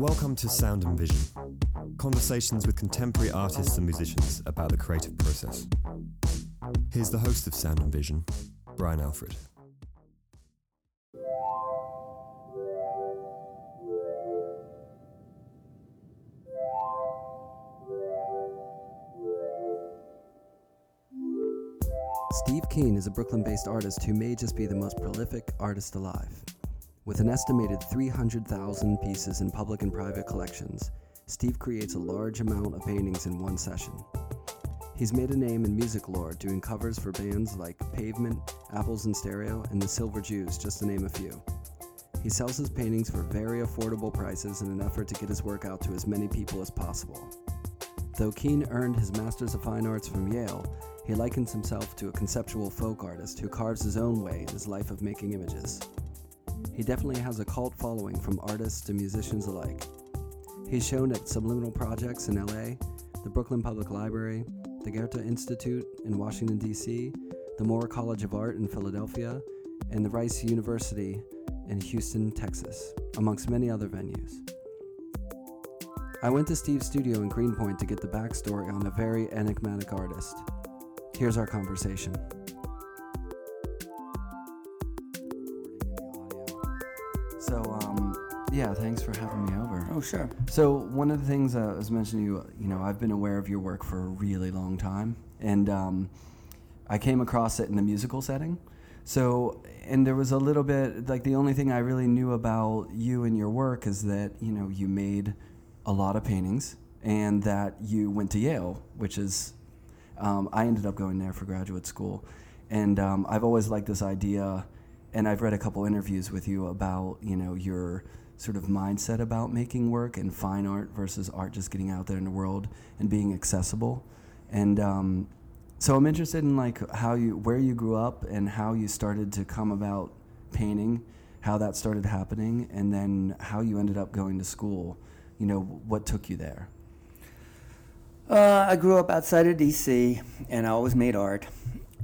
Welcome to Sound and Vision conversations with contemporary artists and musicians about the creative process. Here's the host of Sound and Vision, Brian Alfred. Steve Keene is a Brooklyn based artist who may just be the most prolific artist alive. With an estimated 300,000 pieces in public and private collections, Steve creates a large amount of paintings in one session. He's made a name in music lore doing covers for bands like Pavement, Apples in Stereo, and the Silver Jews, just to name a few. He sells his paintings for very affordable prices in an effort to get his work out to as many people as possible. Though Keene earned his Masters of Fine Arts from Yale, he likens himself to a conceptual folk artist who carves his own way in his life of making images. He definitely has a cult following from artists to musicians alike. He's shown at Subliminal Projects in LA, the Brooklyn Public Library, the Goethe Institute in Washington, D.C., the Moore College of Art in Philadelphia, and the Rice University in Houston, Texas, amongst many other venues. I went to Steve's studio in Greenpoint to get the backstory on a very enigmatic artist. Here's our conversation. Yeah, thanks for having me over. Oh, sure. So one of the things uh, I was mentioning to you, you know, I've been aware of your work for a really long time, and um, I came across it in a musical setting. So, and there was a little bit like the only thing I really knew about you and your work is that you know you made a lot of paintings and that you went to Yale, which is um, I ended up going there for graduate school, and um, I've always liked this idea, and I've read a couple interviews with you about you know your sort of mindset about making work and fine art versus art just getting out there in the world and being accessible, and um, so I'm interested in like how you where you grew up and how you started to come about painting, how that started happening, and then how you ended up going to school. You know what took you there. Uh, I grew up outside of D.C. and I always made art,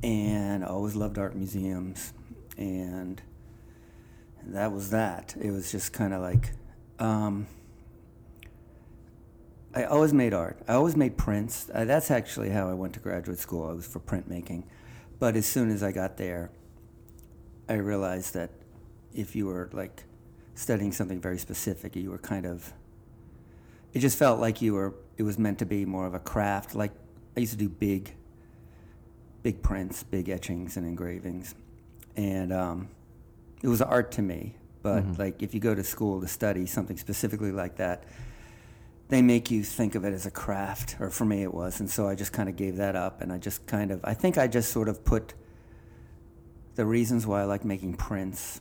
and I always loved art museums, and that was that. It was just kind of like, um, I always made art. I always made prints. Uh, that's actually how I went to graduate school. I was for printmaking, but as soon as I got there, I realized that if you were like studying something very specific, you were kind of. It just felt like you were. It was meant to be more of a craft. Like I used to do big. Big prints, big etchings and engravings, and um, it was art to me. But Mhm. like if you go to school to study something specifically like that, they make you think of it as a craft, or for me it was, and so I just kind of gave that up, and I just kind of, I think I just sort of put the reasons why I like making prints.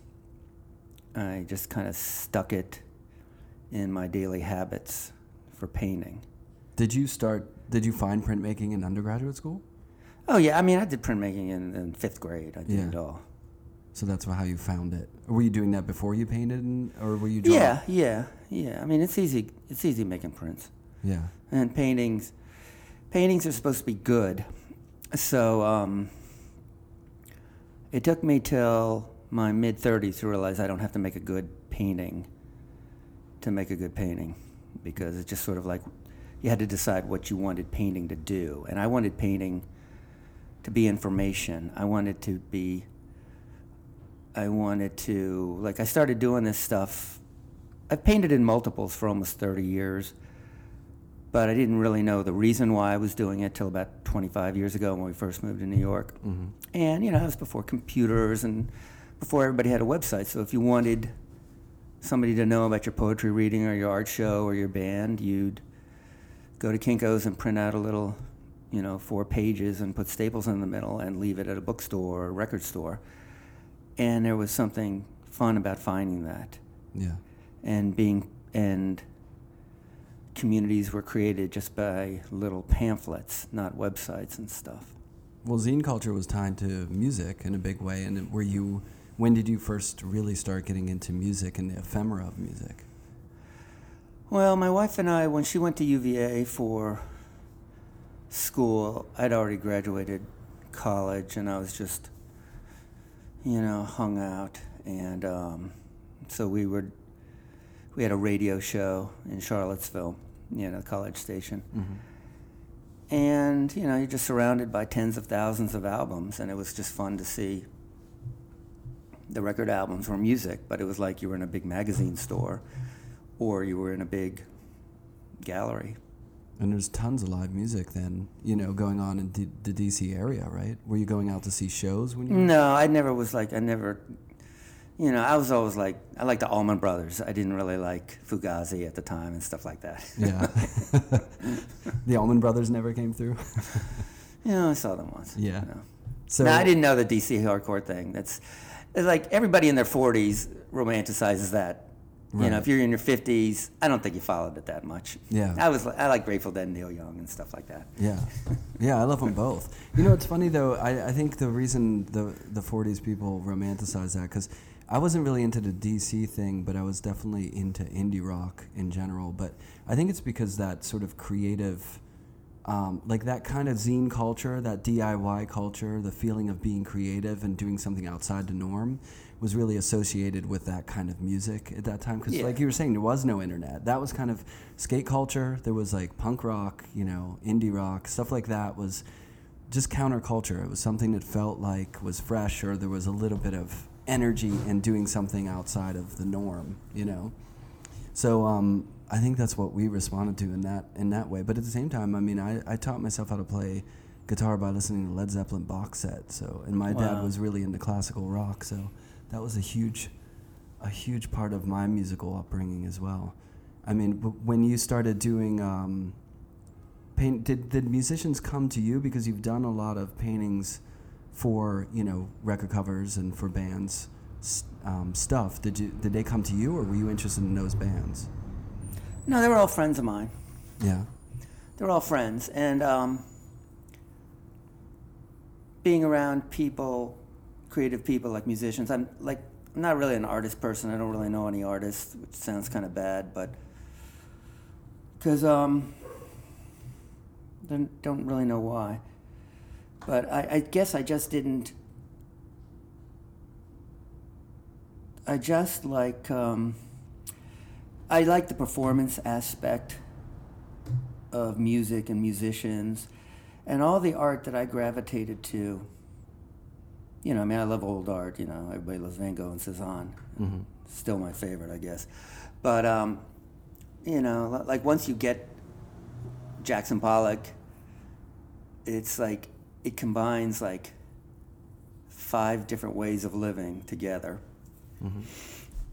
I just kind of stuck it in my daily habits for painting. Did you start? Did you find printmaking in undergraduate school? Oh yeah, I mean I did printmaking in, in fifth grade. I did Yeah. it all. So that's how you found it. Were you doing that before you painted, and, or were you? Drawing? Yeah, yeah, yeah. I mean it's easy. It's easy making prints. Yeah. and paintings paintings are supposed to be good so um, it took me till my mid 30s to realize i don't have to make a good painting to make a good painting because it's just sort of like you had to decide what you wanted painting to do and i wanted painting to be information i wanted to be i wanted to like i started doing this stuff i've painted in multiples for almost 30 years but I didn't really know the reason why I was doing it till about 25 years ago when we first moved to New York. Mm-hmm. And you know, it was before computers and before everybody had a website. So if you wanted somebody to know about your poetry reading or your art show or your band, you'd go to Kinko's and print out a little, you know, four pages and put staples in the middle and leave it at a bookstore or a record store. And there was something fun about finding that Yeah. and being and communities were created just by little pamphlets, not websites and stuff. Well, zine culture was tied to music in a big way, and were you? When did you first really start getting into music and the ephemera of music? Well, my wife and I, when she went to UVA for school, I'd already graduated college, and I was just, you know, hung out, and um, so we were, we had a radio show in Charlottesville, you know, college station. And, you know, you're just surrounded by tens of thousands of albums, and it was just fun to see the record albums were music, but it was like you were in a big magazine store or you were in a big gallery. And there's tons of live music then, you know, going on in D- the DC area, right? Were you going out to see shows when you? No, I never was like, I never, you know, I was always like, I liked the Allman Brothers. I didn't really like Fugazi at the time and stuff like that. Yeah. the Allman Brothers never came through. you know, I saw them once. Yeah. You know. So no, I didn't know the DC hardcore thing. That's it's like everybody in their 40s romanticizes that. You know, if you're in your 50s, I don't think you followed it that much. Yeah. I was I like Grateful Dead and Neil Young and stuff like that. Yeah, yeah, I love them both. You know, it's funny though. I, I think the reason the the '40s people romanticize that because I wasn't really into the DC thing, but I was definitely into indie rock in general. But I think it's because that sort of creative, um, like that kind of zine culture, that DIY culture, the feeling of being creative and doing something outside the norm. Was really associated with that kind of music at that time because, Yeah. like you were saying, there was no internet. That was kind of skate culture. There was like punk rock, you know, indie rock, stuff like that was just counterculture. It was something that felt like was fresh or there was a little bit of energy in doing something outside of the norm, you know. So um, I think that's what we responded to in that in that way. But at the same time, I mean, I, I taught myself how to play guitar by listening to Led Zeppelin box set. So and my dad was really into classical rock, so that was a huge a huge part of my musical upbringing as well. I mean, when you started doing um, paint, did did musicians come to you because you've done a lot of paintings for you know record covers and for bands um, stuff? Did you did they come to you, or were you interested in those bands? No, they were all friends of mine. Yeah, They were all friends, and um, being around people, creative people like musicians. I'm like I'm not really an artist person. I don't really know any artists, which sounds kind of bad, but because um, don't don't really know why. But I, I guess I just didn't. I just like um, I like the performance aspect of music and musicians and all the art that I gravitated to. You know, I mean, I love old art. You know, everybody loves Van Gogh and Cezanne. Still my favorite, I guess. But um, you know, like once you get Jackson Pollock, it's like it combines like five different ways of living together.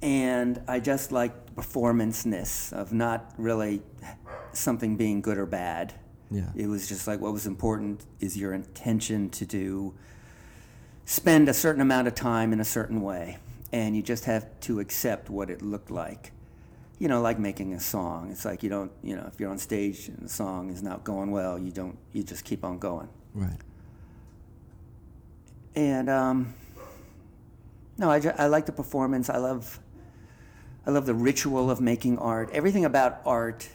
And I just like the performance-ness of not really something being good or bad. yeah, It was just like what was important is your intention to do spend a certain amount of time in a certain way and you just have to accept what it looked like. You know, like making a song. It's like you don't, you know, if you're on stage and the song is not going well, you don't you just keep on going. right. And um, no, I, ju- I like the performance. I love I love the ritual of making art. Everything about art,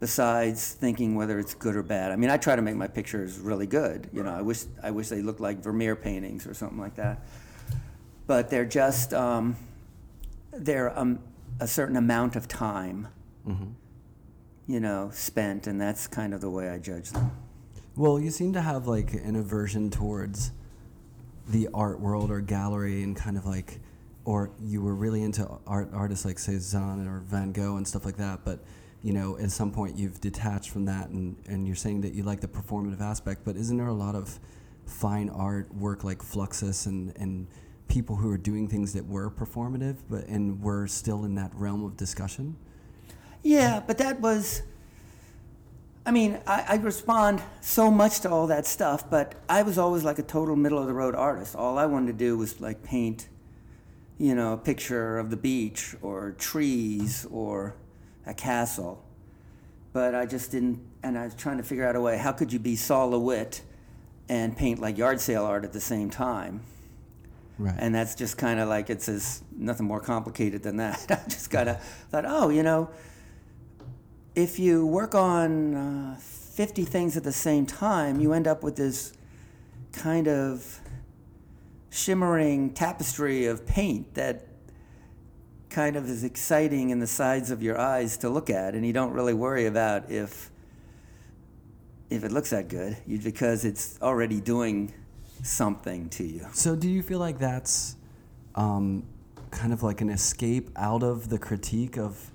besides thinking whether it's good or bad. I mean, I try to make my pictures really good. You know, I wish I wish they looked like Vermeer paintings or something like that. But they're just um, they're um, a certain amount of time, you know, spent, and that's kind of the way I judge them. Well, you seem to have like an aversion towards the art world or gallery and kind of like, or you were really into art artists like Cezanne or Van Gogh and stuff like that. But you know, at some point you've detached from that, and and you're saying that you like the performative aspect. But isn't there a lot of fine art work like Fluxus and and people who are doing things that were performative, but and were still in that realm of discussion? Yeah, but that was. I mean, I, I respond so much to all that stuff, but I was always like a total middle of the road artist. All I wanted to do was like paint, you know, a picture of the beach or trees or a castle. But I just didn't, and I was trying to figure out a way how could you be Sol LeWitt and paint like yard sale art at the same time? Right. And that's just kind of like it's as nothing more complicated than that. I just kind of thought, oh, you know, if you work on uh, 50 things at the same time, you end up with this kind of shimmering tapestry of paint that kind of is exciting in the sides of your eyes to look at, and you don't really worry about if if it looks that good, you, because it's already doing something to you. So, do you feel like that's um, kind of like an escape out of the critique of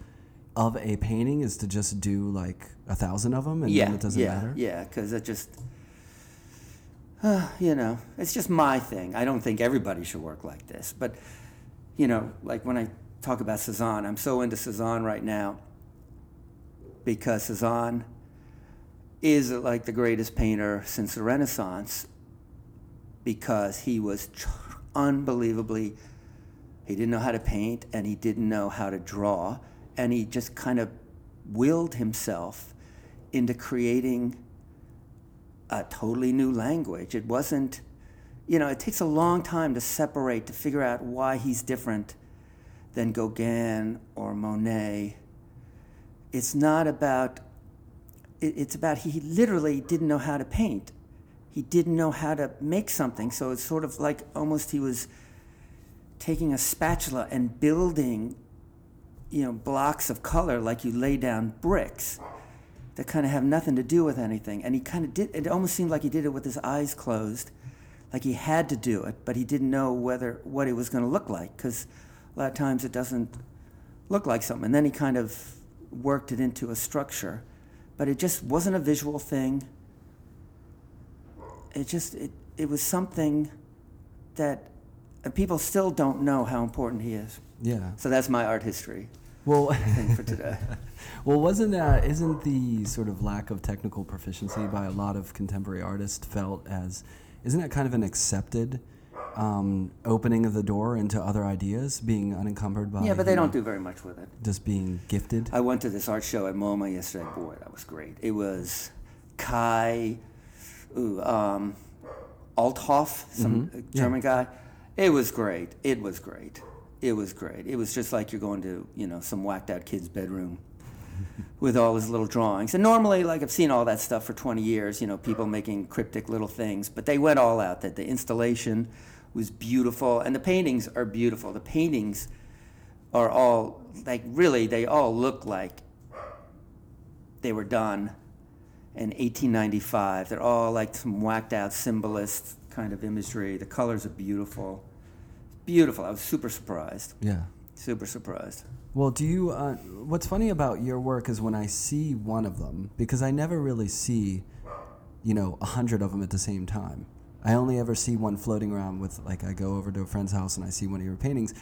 of a painting is to just do like a thousand of them and yeah, then it doesn't yeah, matter? Yeah, because it just, uh, you know, it's just my thing. I don't think everybody should work like this. But, you know, like when I talk about Cezanne, I'm so into Cezanne right now because Cezanne is like the greatest painter since the Renaissance because he was unbelievably, he didn't know how to paint and he didn't know how to draw. And he just kind of willed himself into creating a totally new language. It wasn't, you know, it takes a long time to separate, to figure out why he's different than Gauguin or Monet. It's not about, it's about he literally didn't know how to paint. He didn't know how to make something. So it's sort of like almost he was taking a spatula and building, you know, blocks of color like you lay down bricks that kind of have nothing to do with anything. And he kind of did, it almost seemed like he did it with his eyes closed, like he had to do it, but he didn't know whether, what it was going to look like, because a lot of times it doesn't look like something. And then he kind of worked it into a structure, but it just wasn't a visual thing. It just, it, it was something that people still don't know how important he is. Yeah. So that's my art history Well, for today. well, wasn't that isn't the sort of lack of technical proficiency by a lot of contemporary artists felt as isn't that kind of an accepted um, opening of the door into other ideas, being unencumbered by yeah, but they you know, don't do very much with it. just being gifted. I went to this art show at MoMA yesterday. Boy, that was great. It was Kai ooh, um, Althoff, some Mhm. uh, German guy. It was great. It was great. It was great. It was just like you're going to, you know, some whacked out kid's bedroom with all his little drawings. And normally, like I've seen all that stuff for 20 years, you know, people making cryptic little things, but they went all out. That the installation was beautiful, and the paintings are beautiful. The paintings are all like really, they all look like they were done in 1895. They're all like some whacked out symbolist kind of imagery. The colors are beautiful. Beautiful. I was super surprised. yeah. Super surprised. Well, do you? Uh, what's funny about your work is when I see one of them, because I never really see, you know, a hundred of them at the same time. I only ever see one floating around with, like, I go over to a friend's house and I see one of your paintings,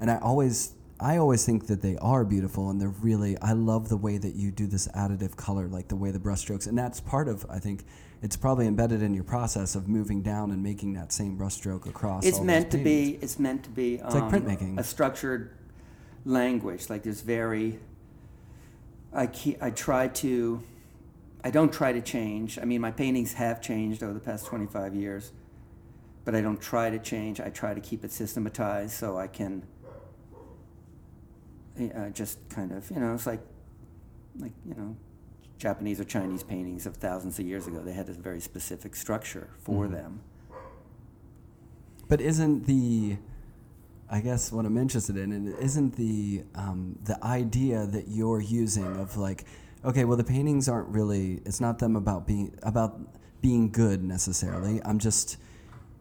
and I always, I always think that they are beautiful and they're really. I love the way that you do this additive color, like the way the brushstrokes, and that's part of. I think it's probably embedded in your process of moving down and making that same brushstroke across. It's meant to be. It's meant to be. Um, like printmaking. A structured language. Like there's very. I ke- I try to. I don't try to change. I mean, my paintings have changed over the past 25 years, but I don't try to change. I try to keep it systematized so I can. Uh, just kind of, you know, it's like, like you know, Japanese or Chinese paintings of thousands of years ago. They had this very specific structure for Mhm. them. But isn't the, I guess what I'm interested in, isn't the um, the idea that you're using of like, okay, well the paintings aren't really. It's not them about being about being good necessarily. I'm just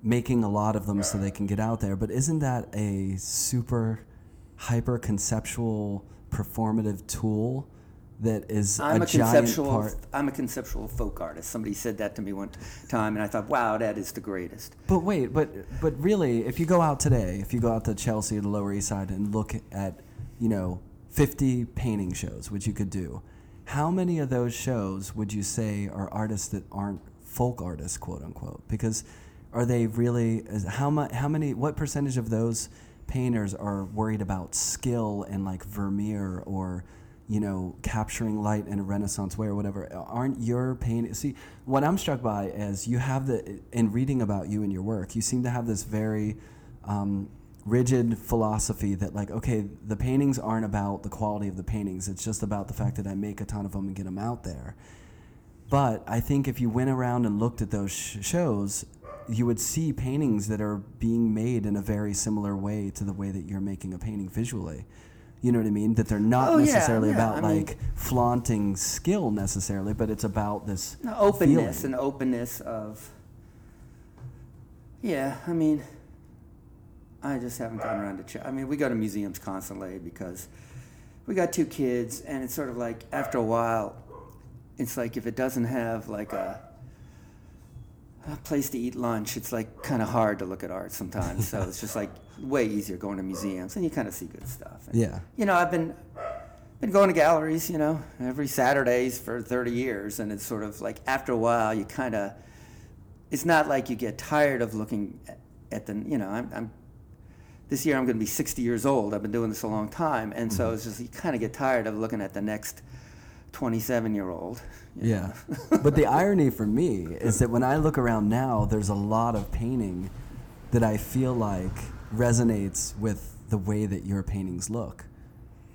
making a lot of them so they can get out there. But isn't that a super hyper conceptual performative tool that is I'm a, a, giant conceptual. part? I'm a conceptual folk artist. Somebody said that to me one time, and I thought, wow, that is the greatest. But wait, but but really, if you go out today, if you go out to Chelsea or the Lower East Side and look at, you know, 50 painting shows, which you could do, how many of those shows would you say are artists that aren't folk artists, quote unquote? Because are they really? Is, how much? How many? What percentage of those painters are worried about skill and like Vermeer or you know, capturing light in a Renaissance way or whatever. Aren't your paint? See, what I'm struck by is you have the in reading about you and your work, you seem to have this very um, rigid philosophy that like, okay, the paintings aren't about the quality of the paintings. It's just about the fact that I make a ton of them and get them out there. But I think if you went around and looked at those sh- shows, you would see paintings that are being made in a very similar way to the way that you're making a painting visually You know what I mean? That they're not Oh, necessarily yeah, about I mean- like flaunting skill necessarily, but it's about this openness feeling. and openness of. Yeah, I mean, I just haven't gotten around to check. I mean, we go to museums constantly because we got two kids, and it's sort of like after a while, it's like if it doesn't have like a, a place to eat lunch, it's like kind of hard to look at art sometimes. so it's just like way easier going to museums, and you kind of see good stuff. And, Yeah. You know, I've been been going to galleries, you know, every Saturdays for 30 years, and it's sort of like after a while, you kind of, it's not like you get tired of looking at, at the, you know, I'm, I'm, this year I'm going to be 60 years old. I've been doing this a long time, and so it's just you kind of get tired of looking at the next 27 year old. Yeah. but the irony for me is that when I look around now, there's a lot of painting that I feel like resonates with the way that your paintings look.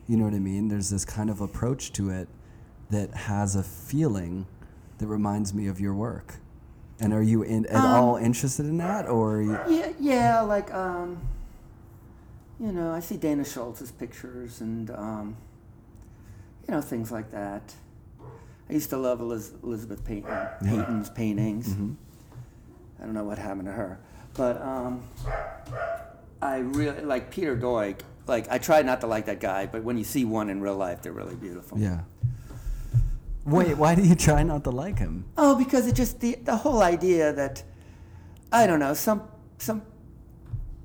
You know what I mean? There's this kind of approach to it that has a feeling that reminds me of your work. And are you in, at Um, all interested in that, or you, Yeah, yeah, like um, you know, I see Dana Schutz's pictures and um, you know things like that. I used to love Eliz- Elizabeth Peyton, Peyton's paintings. I don't know what happened to her, but um, I really like Peter Doig. Like I try not to like that guy, but when you see one in real life, they're really beautiful. yeah? Wait, why do you try not to like him? Oh, because it just the the whole idea that I don't know some some.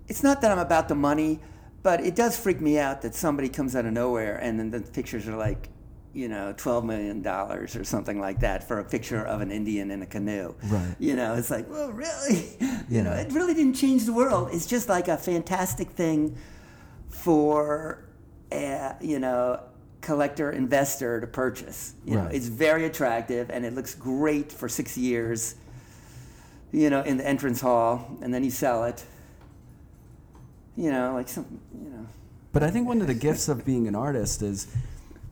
It's not that I'm about the money, but it does freak me out that somebody comes out of nowhere and then the pictures are like, you know, twelve million dollars or something like that for a picture of an Indian in a canoe. Right. You know, it's like, well, really, you know, it really didn't change the world. It's just like a fantastic thing for, a, you know, collector investor to purchase. You know, Right. it's very attractive and it looks great for six years. You know, in the entrance hall, and then you sell it. You know, like some, you know. But I think one of the gifts of being an artist is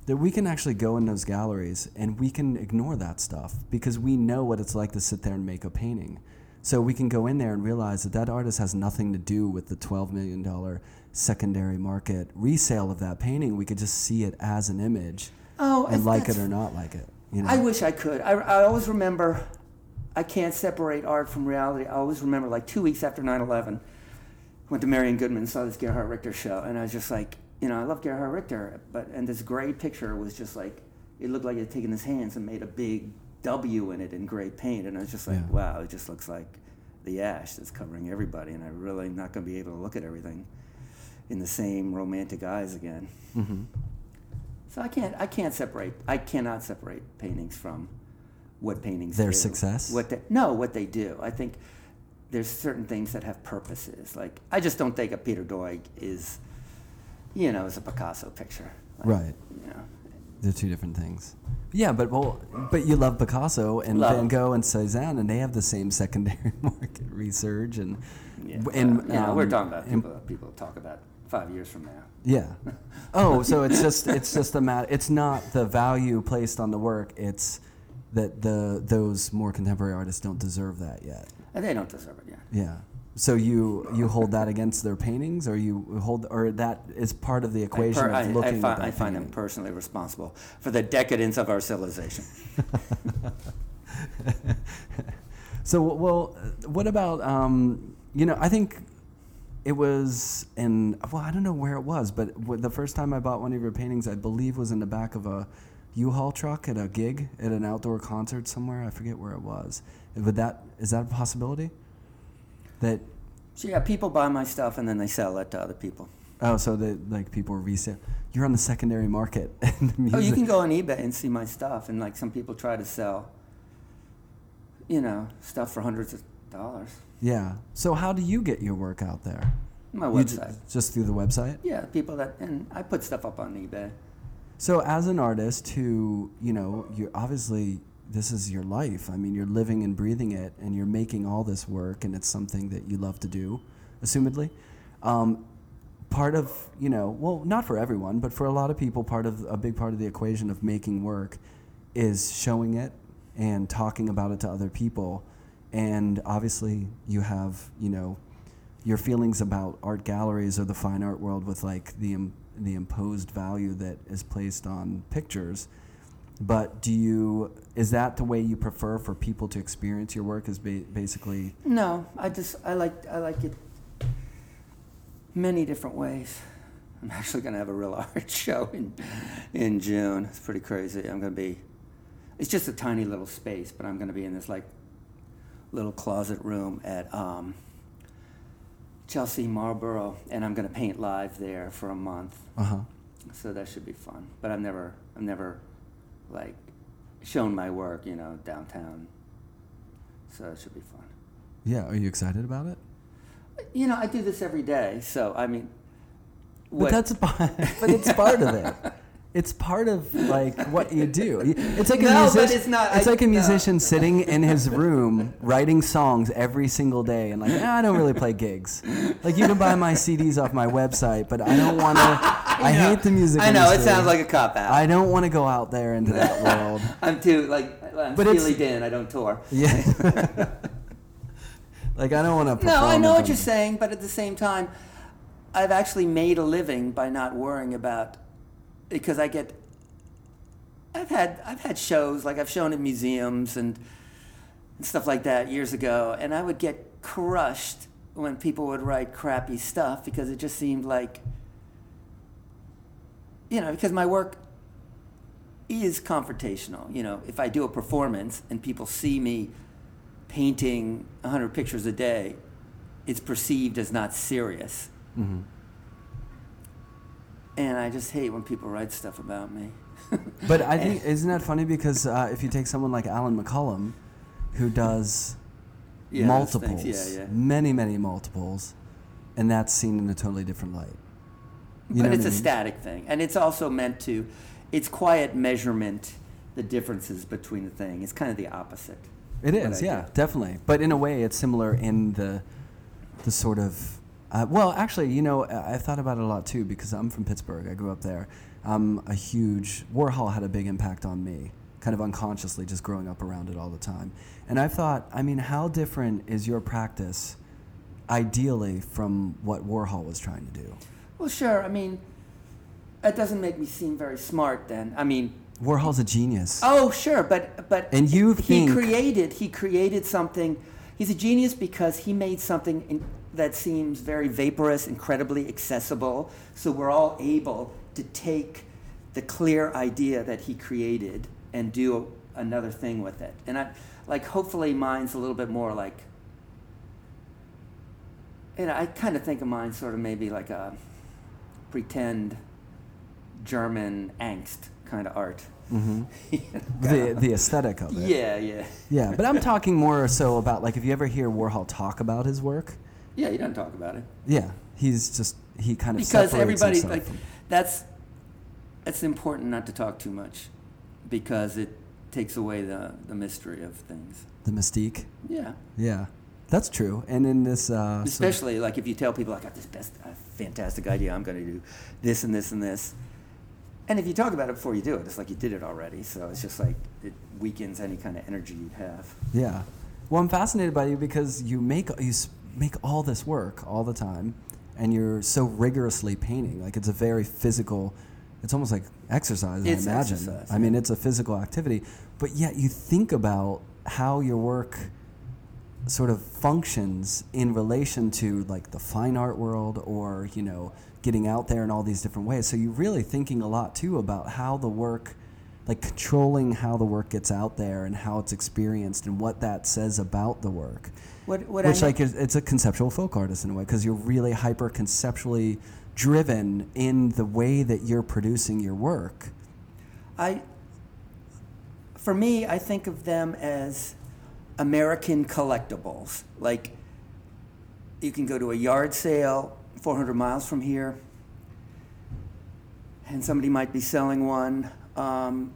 that we can actually go in those galleries and we can ignore that stuff because we know what it's like to sit there and make a painting. So we can go in there and realize that that artist has nothing to do with the $12 million secondary market resale of that painting. We could just see it as an image Oh, and like it or not like it. You know? I wish I could. I, I always remember, I can't separate art from reality. I always remember, like two weeks after 9 11, went to Marian Goodman, saw this Gerhard Richter show, and I was just like, you know, I love Gerhard Richter, but, and this gray picture was just like, it looked like he had taken his hands and made a big W in it in gray paint, and I was just like, Yeah. wow, it just looks like the ash that's covering everybody, and I'm really not going to be able to look at everything in the same romantic eyes again. Mhm. So I can't I can't separate I cannot separate paintings from what paintings Their do. success? What they, no, what they do. I think there's certain things that have purposes. Like I just don't think a Peter Doig is you know, is a Picasso picture. Like, Right. You know. They're two different things. Yeah, but well, but you love Picasso and Love Van. Gogh and Cezanne, and they have the same secondary market research and Yeah. and well, you know, we're um, talking about and- people people talk about five years from now. Yeah. Oh, so it's just it's just a matter. It's not the value placed on the work. It's that the those more contemporary artists don't deserve that yet. And they don't deserve it yet. Yeah. So you you hold that against their paintings, or you hold, or that is part of the I, equation per- of I, looking I, at find, that I find them personally responsible for the decadence of our civilization. So well, what about um, you know? I think it was in well, I don't know where it was, but the first time I bought one of your paintings, I believe, was in the back of a U-Haul truck at a gig at an outdoor concert somewhere. I forget where it was. Would that is that a possibility? That So yeah, people buy my stuff and then they sell it to other people. oh, so that like people resale. You're on the secondary market. the Oh, you can go on eBay and see my stuff, and like some people try to sell, you know, stuff for hundreds of dollars. Yeah. So how do you get your work out there? My website. just through the website. Yeah, people that and I put stuff up on eBay. So as an artist who, you know, you obviously this is your life. I mean, you're living and breathing it and you're making all this work and it's something that you love to do, assumedly. Um, part of, you know, well, not for everyone, but for a lot of people, part of a big part of the equation of making work is showing it and talking about it to other people. And obviously, you have, you know, your feelings about art galleries or the fine art world with like the the imposed value that is placed on pictures. But do you is that the way you prefer for people to experience your work? Is ba- basically No, I just I like I like it many different ways. I'm actually going to have a real art show in in June. It's pretty crazy. I'm going to be. It's just a tiny little space, but I'm going to be in this like little closet room at um, Chelsea Marlborough, and I'm going to paint live there for a month. uh huh. So that should be fun. But I've never I've never like shown my work, you know, downtown. So it should be fun. Yeah, are you excited about it? You know, I do this every day, so I mean, But that's part, but it's part of it. It's part of like what you do. It's like a No, but musician. it's not- It's I- like a no. musician sitting in his room writing songs every single day, and like "Ah, I don't really play gigs. Like you can buy my CDs off my website, but I don't want to. I know. hate the music. I know it sounds like a cop out. I don't want to go out there into that world. I'm too like I'm But Steely Dan. I don't tour. Yeah. like I don't want to. No, I know what you're saying, but at the same time, I've actually made a living by not worrying about because I get. I've had I've had shows like I've shown in museums and, and stuff like that years ago, and I would get crushed when people would write crappy stuff because it just seemed like. You know, because my work is confrontational. You know, if I do a performance and people see me painting 100 pictures a day, it's perceived as not serious. hmm And I just hate when people write stuff about me. But I think isn't that funny because uh, if you take someone like Allan McCollum, who does Yeah, multiples, yeah, yeah. many many multiples, and that's seen in a totally different light. You but it's I a mean? static thing. And it's also meant to, it's quiet measurement, the differences between the thing. It's kind of the opposite. It is, yeah, do. definitely. But in a way, it's similar in the the sort of. Uh, well, actually, you know, I- I've thought about it a lot too because I'm from Pittsburgh. I grew up there. I'm a huge Warhol had a big impact on me, kind of unconsciously, just growing up around it all the time. And I've thought, I mean, how different is your practice, ideally, from what Warhol was trying to do? Well, sure. I mean, that doesn't make me seem very smart then. I mean, Warhol's a genius. Oh, sure, but but And you he created he created something. He's a genius because he made something in, that seems very vaporous, incredibly accessible. So we're all able to take the clear idea that he created and do another thing with it. And I like hopefully mine's a little bit more like. You know, I kind of think of mine sort of maybe like a pretend German angst kind of art. hmm You know, The the aesthetic of it. yeah, yeah. Yeah, but I'm talking more so about like if you ever hear Warhol talk about his work, Yeah, he doesn't talk about it. yeah, he's just he kind of Because everybody like from- that's it's important not to talk too much because it takes away the, the mystery of things. the mystique. Yeah. Yeah, that's true. And in this, uh, sort of- Especially like if you tell people I got this best uh, fantastic idea, I'm going to do this and this and this. And if you talk about it before you do it, it's like you did it already. So it's just like it weakens any kind of energy you'd have. yeah. Well, I'm fascinated by you because you make you make all this work all the time, and you're so rigorously painting. Like it's a very physical. It's almost like exercise. It's I imagine. exercise, I mean, it's a physical activity, but yet you think about how your work sort of functions in relation to like the fine art world or you know getting out there in all these different ways. So you're really thinking a lot too about how the work like controlling how the work gets out there and how it's experienced and what that says about the work. What, what which I like is, it's a conceptual folk artist in a way because you're really hyper conceptually driven in the way that you're producing your work. I, for me, I think of them as American collectibles. Like, you can go to a yard sale 400 miles from here, and somebody might be selling one. Um,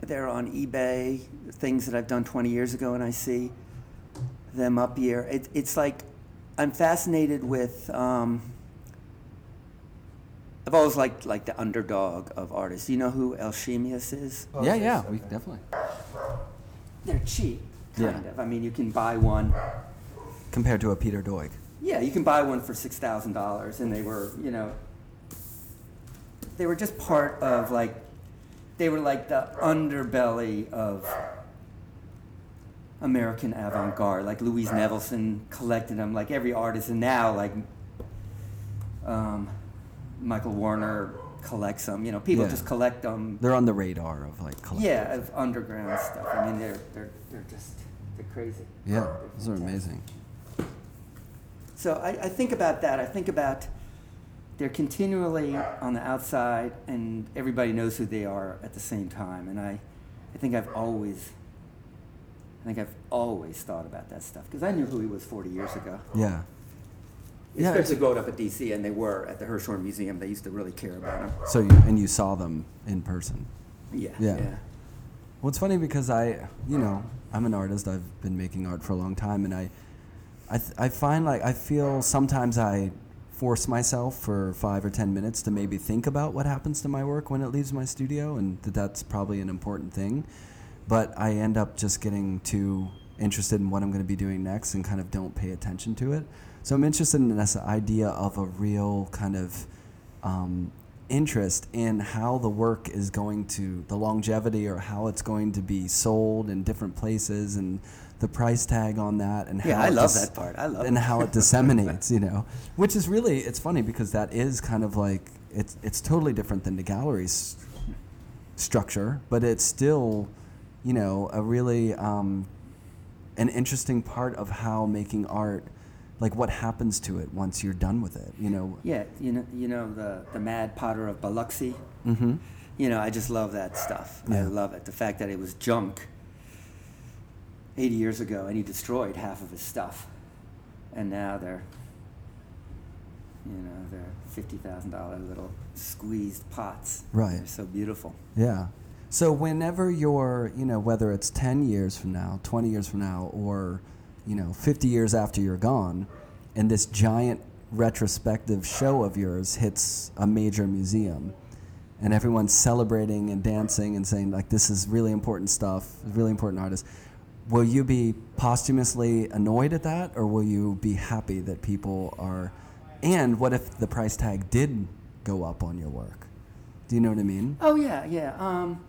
they're on eBay, things that I've done 20 years ago, and I see them up here. It, it's like I'm fascinated with. Um, I've always liked like the underdog of artists. You know who Eilshemius is? yeah yeah we definitely They're cheap, kind Yeah. of. I mean, you can buy one. compared to a peter doig Yeah, you can buy one for six thousand dollars, and they were, you know, they were just part of like they were like the underbelly of American avant-garde. Like Louise Nevelson collected them, like every artist, and now like um, Michael Werner collects them. You know, people Yeah. just collect them. They're on the radar of like collectors. Yeah, of underground stuff. I mean, they're they're they're just they're crazy. Yeah, They're those are amazing. So I, I think about that. I think about they're continually on the outside, and everybody knows who they are at the same time. And I, I think I've always, I think I've always thought about that stuff because I knew who he was 40 years ago. Yeah. Yeah, Especially growing up at DC, and they were at the Hirshhorn Museum. They used to really care about him. So you and you saw them in person. Yeah. Yeah. yeah. Well, it's funny because I, you know, I'm an artist. I've been making art for a long time, and I, I, th- I find like I feel sometimes I force myself for five or ten minutes to maybe think about what happens to my work when it leaves my studio, and that that's probably an important thing. But I end up just getting too interested in what I'm going to be doing next, and kind of don't pay attention to it. So I'm interested in this idea of a real kind of um, interest in how the work is going to the longevity or how it's going to be sold in different places and the price tag on that and Yeah, how I love dis- that part. I love and it. how it disseminates you know which is really it's funny because that is kind of like it's it's totally different than the gallery's structure but it's still you know a really um, an interesting part of how making art like what happens to it once you're done with it you know Yeah, you know, you know the the Mad Potter of Biloxi. mm-hmm. You know, I just love that stuff. I love it. The fact that it was junk 80 years ago and he destroyed half of his stuff. And now they're, you know, they're $50,000 little squeezed pots. Right. They're so beautiful. Yeah. So whenever you're, you know, whether it's 10 years from now, 20 years from now, or, you know, 50 years after you're gone, and this giant retrospective show of yours hits a major museum, and everyone's celebrating and dancing and saying, like, this is really important stuff, really important artist, will you be posthumously annoyed at that, or will you be happy that people are. And what if the price tag did go up on your work? Do you know what I mean? Oh, yeah, yeah. Um,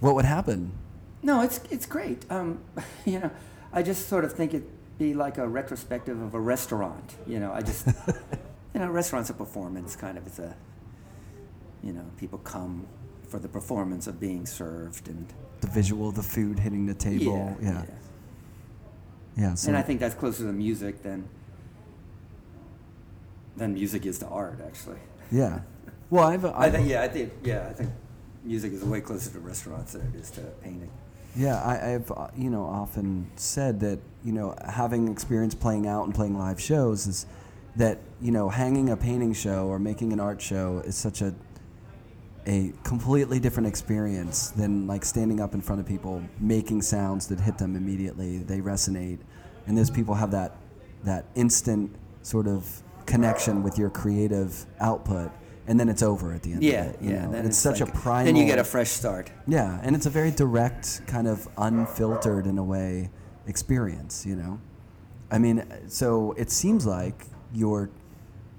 What would happen? no, it's, it's great. Um, you know, I just sort of think it'd be like a retrospective of a restaurant. You know, I just, you know, restaurant's a performance kind of. It's a, you know, people come for the performance of being served and The visual of the food hitting the table. yeah, Yeah. Yeah. so and I think that's closer to music than than music is to art, actually. Yeah. Well, I've, I I've think, yeah, I think, yeah, I think music is way closer to restaurants than it is to painting. Yeah, I, I've uh, you know often said that you know having experience playing out and playing live shows is that you know hanging a painting show or making an art show is such a a completely different experience than like standing up in front of people making sounds that hit them immediately they resonate and those people have that that instant sort of connection with your creative output and then it's over at the end Yeah, of it you yeah. know? Then And it's, such like- a primal Then you get a fresh start. yeah, and it's a very direct, kind of unfiltered in a way experience, you know? I mean, so it seems like you're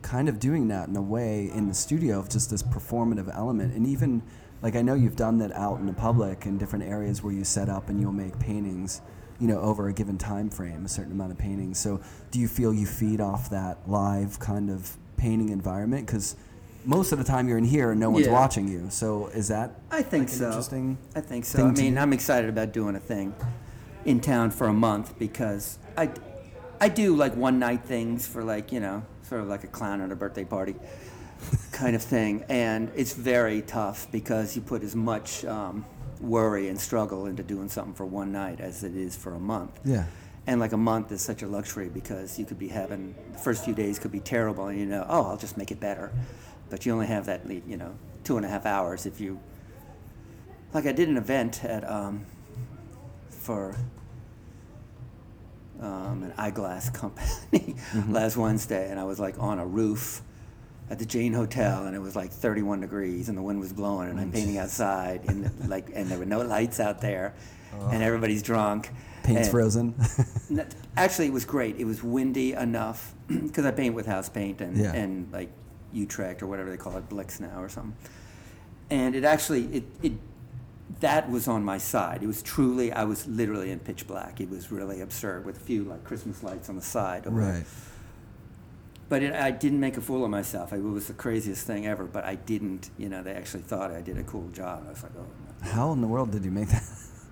kind of doing that in a way in the studio of just this performative element. And even, like, I know you've done that out in the public in different areas where you set up and you'll make paintings, you know, over a given time frame, a certain amount of paintings. So do you feel you feed off that live kind of painting environment? Because most of the time you're in here and no one's Yeah. watching you. So is that I think like an so. interesting I think so. I mean? I'm excited about doing a thing in town for a month because I, I do like one night things for like you know sort of like a clown at a birthday party kind of thing, and it's very tough because you put as much um, worry and struggle into doing something for one night as it is for a month. Yeah. And like a month is such a luxury because you could be having the first few days could be terrible, and you know, oh, I'll just make it better. But you only have that, you know, two and a half hours if you. Like I did an event at um, for um, an eyeglass company last Wednesday, and I was like on a roof at the Jane Hotel, and it was like 31 degrees, and the wind was blowing, and I'm painting outside, and like, and there were no lights out there, and everybody's drunk. Paint's frozen. Actually, it was great. It was windy enough because I paint with house paint and, Yeah. and like Utrecht or whatever they call it, Blix now or something. and it actually it, it that was on my side. It was truly I was literally in pitch black. It was really absurd with a few like Christmas lights on the side. over- Right. But it, I didn't make a fool of myself. It was the craziest thing ever. But I didn't. You know, they actually thought I did a cool job. I was like, oh. no. How in the world did you make that?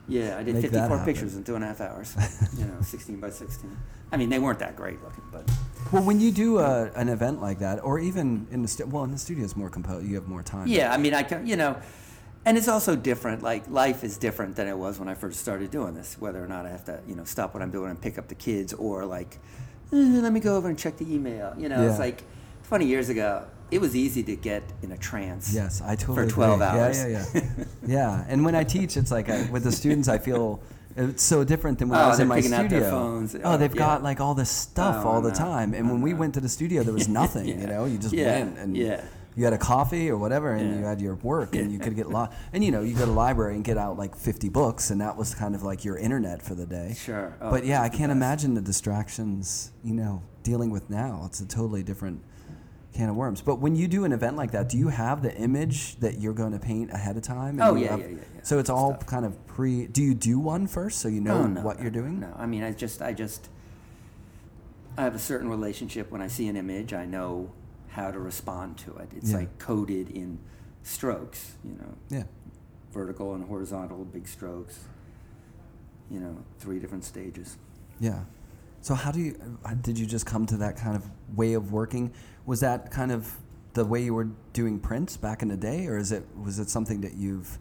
Yeah, I did 54 pictures in two and a half hours. you know, 16 by 16. I mean, they weren't that great looking, but Well, when you do a, an event like that, or even in the stu- well, in the studio is more composed. You have more time. yeah. I mean, I can, you know, and it's also different. Like life is different than it was when I first started doing this. Whether or not I have to, you know, stop what I'm doing and pick up the kids, or like, eh, let me go over and check the email. You know, it's like 20 years ago, it was easy to get in a trance. Yes, I totally for 12 agree. hours. Yeah, yeah, yeah. yeah, and when I teach, it's like I, with the students, I feel it's so different than when Oh, I was in they're my studio. their phones. Oh, Oh, they've yeah. got like all this stuff Oh, all the no. time, and when we went to the studio, there was nothing. You know, you just Yeah, went and yeah. you had a coffee or whatever, and Yeah. you had your work, and you could get lo- and you know you go to the library and get out like 50 books, and that was kind of like your internet for the day. Sure. Oh, but yeah, I can't imagine the distractions. You know, dealing with now. It's a totally different can of worms. But when you do an event like that, do you have the image that you're going to paint ahead of time? Oh, yeah, have- yeah, yeah, yeah. So it's all Stuff. kind of pre. Do you do one first so you know Oh, no, what no, you're doing? No, I mean, I just, I just, I have a certain relationship. When I see an image, I know how to respond to it. It's Yeah. like coded in strokes, you know, Yeah. vertical and horizontal, big strokes. You know, three different stages. Yeah. So how do you? uh, Did you just come to that kind of way of working? Was that kind of the way you were doing prints back in the day, or is it was it something that you've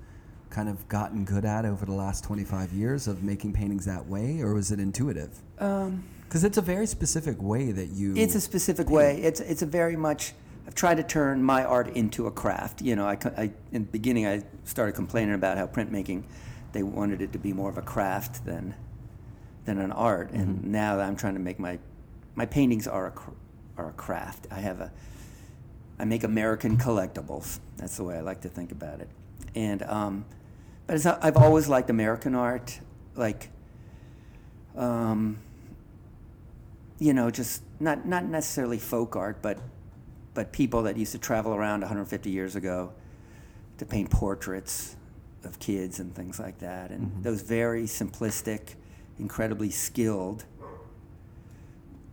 kind of gotten good at over the last 25 years of making paintings that way, or was it intuitive? Um, Because it's a very specific way that you. It's a specific way. It's it's a very much. I've tried to turn my art into a craft. You know, I, I in the beginning I started complaining about how printmaking, they wanted it to be more of a craft than, than an art. And now that I'm trying to make my, my paintings are a are a craft. I have a. I make American collectibles. That's the way I like to think about it. And um, but I've always liked American art, like. Um, you know, just not not necessarily folk art, but but people that used to travel around 150 years ago to paint portraits of kids and things like that, and those very simplistic, incredibly skilled,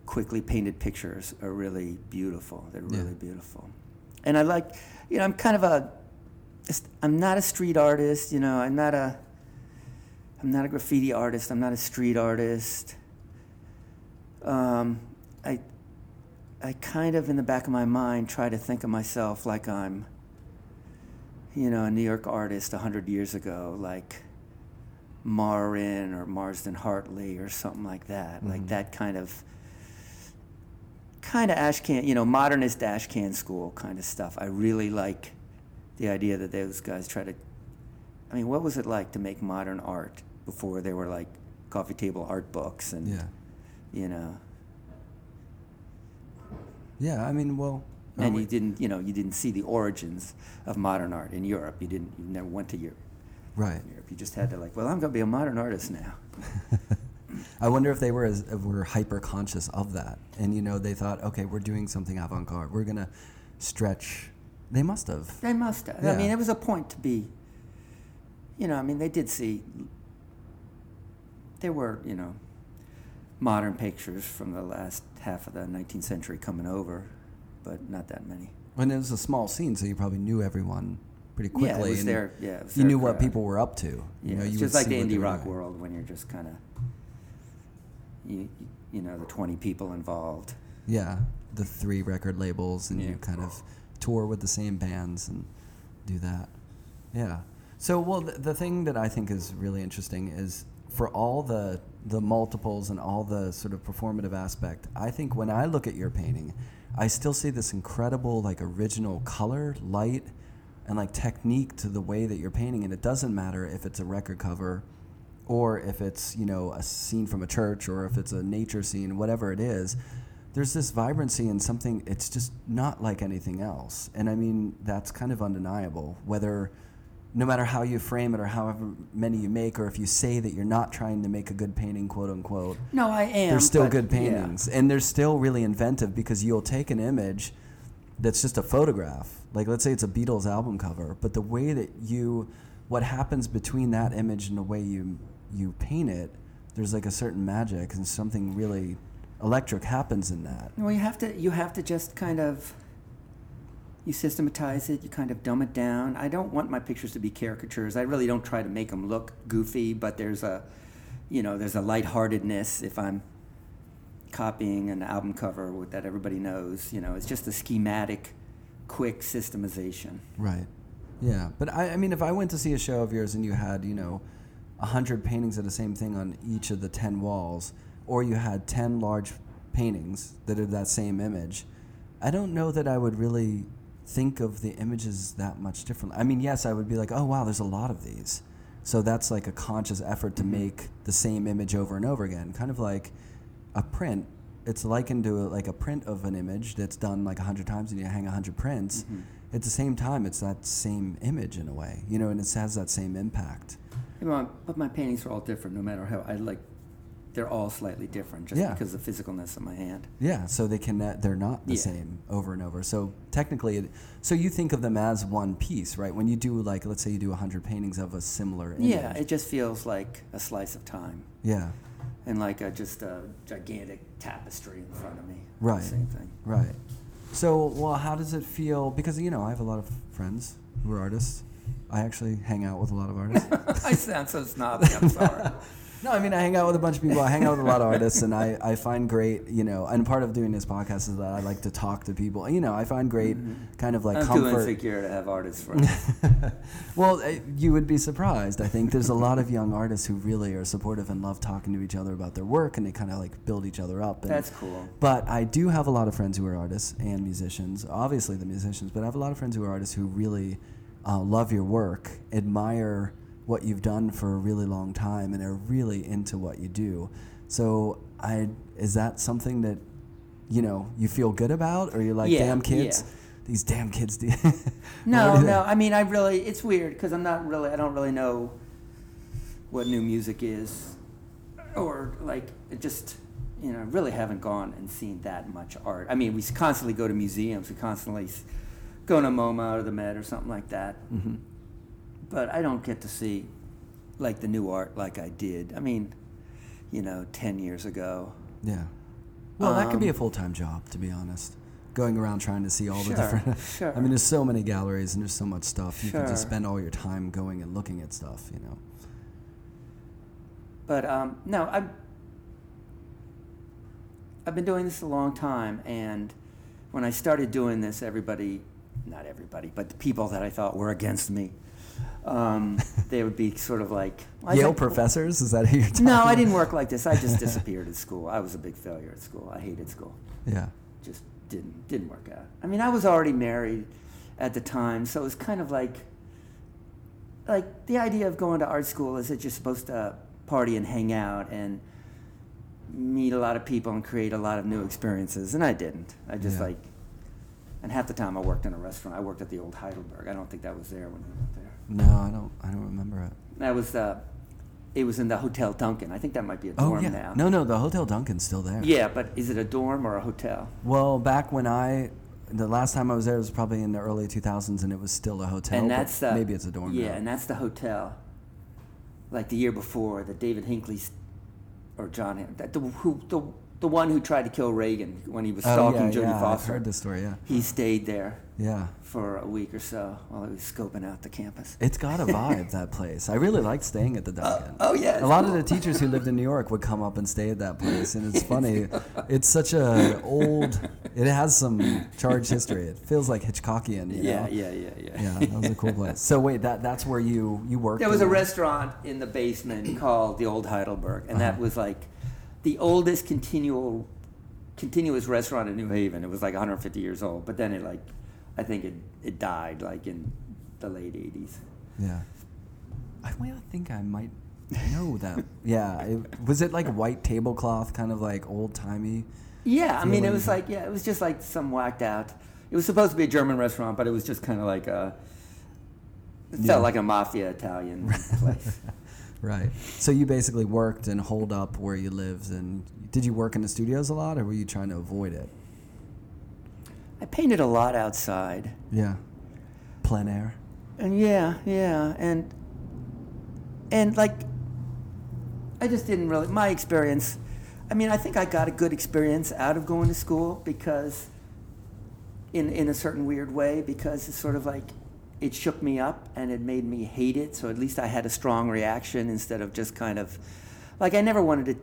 quickly painted pictures are really beautiful. They're Yeah. really beautiful, and I like, you know, I'm kind of a, I'm not a street artist. You know, I'm not a, I'm not a graffiti artist. I'm not a street artist um, I, I kind of in the back of my mind try to think of myself like I'm, you know, a New York artist hundred years ago, like Marin or Marsden Hartley or something like that, like that kind of, kind of ashcan, you know, modernist ashcan school kind of stuff. I really like the idea that those guys try to. I mean, what was it like to make modern art before there were like coffee table art books and Yeah. you know Yeah. I mean, well. and we- you didn't you know you didn't see the origins of modern art in Europe you didn't you never went to Europe Right. Europe you just had to like well I'm going to be a modern artist now I wonder if they were as, were hyper conscious of that, and you know they thought, okay, we're doing something avant garde. We're gonna stretch. They must have. they must have Yeah. I mean it was a point to be you know I mean they did see there were you know modern pictures from the last half of the 19th century coming over but not that many And it was a small scene, so you probably knew everyone pretty quickly. yeah it was and their yeah it was you knew what people were up to. You Yeah, know, it's you just like the indie rock doing. world when you're just kind of, you, you know, the 20 people involved. Yeah, the three record labels, and Yeah. you kind of tour with the same bands and do that. Yeah. So, well, the, the thing that I think is really interesting is for all the the multiples and all the sort of performative aspect. I think when I look at your painting, I still see this incredible like original color, light, and like technique to the way that you're painting, and it doesn't matter if it's a record cover or if it's you know a scene from a church or if it's a nature scene whatever it is there's this vibrancy and something it's just not like anything else and i mean that's kind of undeniable whether no matter how you frame it or however many you make or if you say that you're not trying to make a good painting quote unquote No, I am. they're still good yeah. paintings and they're still really inventive because you'll take an image that's just a photograph. Like let's say it's a Beatles album cover, but the way that you what happens between that image and the way you you paint it, there's like a certain magic and something really electric happens in that. Well, you have to you have to just kind of you systematize it, you kind of dumb it down. I don't want my pictures to be caricatures. I really don't try to make them look goofy, but there's a you know, there's a lightheartedness if I'm copying an album cover with, that everybody knows, you know, it's just a schematic quick systemization. Right. Yeah, but I, I mean, if I went to see a show of yours and you had, you know, a hundred paintings of the same thing on each of the ten walls, or you had ten large paintings that are that same image, I don't know that I would really think of the images that much differently. I mean, yes, I would be like, oh wow, there's a lot of these, so that's like a conscious effort to make the same image over and over again, kind of like a print. It's likened to like a print of an image that's done like a hundred times, and you hang a hundred prints. Mm-hmm. At the same time, it's that same image in a way, you know, and it has that same impact. You know, but my paintings are all different no matter how I like they're all slightly different just Yeah. because of the physicalness of my hand. Yeah, so they can they're not the Yeah. same over and over. So technically, it, so you think of them as one piece, right? When you do like, let's say you do hundred paintings of a similar image. Yeah, it just feels like a slice of time. yeah, and like a, just a gigantic tapestry in front of me. Right. Same thing. right. So, well, how does it feel? Because you know, I have a lot of friends who are artists. I actually hang out with a lot of artists. I sound so snobby. I'm sorry. No, I mean I hang out with a bunch of people. I hang out with a lot of artists, and I, I find great, you know. And part of doing this podcast is that I like to talk to people. You know, I find great kind of like Mm-hmm. I'm too insecure to have artists friends. well, uh, you would be surprised. I think there's a lot of young artists who really are supportive and love talking to each other about their work, and they kind of like build each other up. And, That's cool. But I do have a lot of friends who are artists and musicians. Obviously, the musicians, but I have a lot of friends who are artists who really uh, love your work, admire what you've done for a really long time, and are really into what you do. So, I is that something that you know you feel good about, or you're like, Yeah, damn kids, yeah. these damn kids. Do No, no. I mean, I really. It's weird because I'm not really. I don't really know what new music is, or like it just. You know, really haven't gone and seen that much art. I mean, we constantly go to museums. We constantly s- go to MoMA or the Met or something like that. hmm but I don't get to see like the new art like I did. I mean, you know, ten years ago. Yeah. Well, that could be a Um, full time job, to be honest. Going around trying to see all the different. sure. I mean, there's so many galleries and there's so much stuff. You can just spend all your time going and looking at stuff, you know. But um, no, I'm. I've been doing this a long time, and when I started doing this, everybody, not everybody, but the people that I thought were against me, um, they would be sort of like "Why is Yale professors? Is that who you're talking No, I didn't work like this. I just disappeared at school. I was a big failure at school. I hated school. Yeah. just didn't didn't work out. I mean, I was already married at the time, so it was kind of like like the idea of going to art school is that you're supposed to party and hang out and meet a lot of people and create a lot of new experiences, and I didn't. I just Yeah. like and half the time I worked in a restaurant. I worked at the old Heidelberg. I don't think that was there when we went there. No, I don't. I don't remember it. That was uh, it was in the Hotel Duncan. I think that might be a Oh dorm yeah. now. No, no, the Hotel Duncan's still there. Yeah, but is it a dorm or a hotel? Well, back when I, the last time I was there was probably in the early 2000s, and it was still a hotel. and but that's the maybe it's a dorm. Yeah, now. and that's the hotel. Like the year before, that David Hinckley's or John, that the who the the one who tried to kill Reagan when he was Oh, stalking yeah, Jodie yeah, I've Foster. heard this story. Yeah. He stayed there Yeah. for a week or so while he was scoping out the campus. It's got a vibe, that place. I really liked staying at the Duncan. oh, yeah, A lot of the teachers who lived in New York would come up and stay at that place, and it's funny. It's such a old. It has some charged history. It feels like Hitchcockian. You yeah, know? yeah, yeah, yeah, Yeah, that was a cool place. So wait, that that's where you you worked. There was a restaurant in the basement called the Old Heidelberg, and that Uh-huh. was like the oldest continual continuous restaurant in New Haven. It was like 150 years old, but then it like I think it it died like in the late 80s. Yeah. I, well, I think I might know that. yeah. It, was it like white tablecloth, kind of like old timey? Yeah, I mean, it was like yeah, it was just like some whacked out. It was supposed to be a German restaurant, but it was just kind of like a. It Yeah. felt like a mafia Italian place. Right. So you basically worked and holed up where you lived, and did you work in the studios a lot, or were you trying to avoid it? I painted a lot outside. Yeah. Plein air. And yeah, yeah, and and like I just didn't really my experience. I mean, I think I got a good experience out of going to school because in in a certain weird way because it's sort of like it shook me up and it made me hate it. So at least I had a strong reaction instead of just kind of like I never wanted to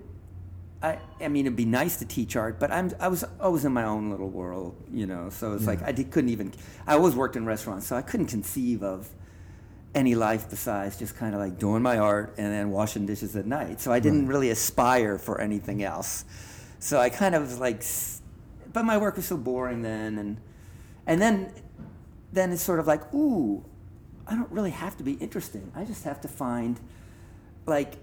I, I mean, it'd be nice to teach art, but I'm, I was always in my own little world, you know. So it's like I did, couldn't even. I always worked in restaurants, so I couldn't conceive of any life besides just kind of like doing my art and then washing dishes at night. So I didn't really aspire for anything else. So I kind of was like, but my work was so boring then, and and then then it's sort of like, ooh, I don't really have to be interesting. I just have to find like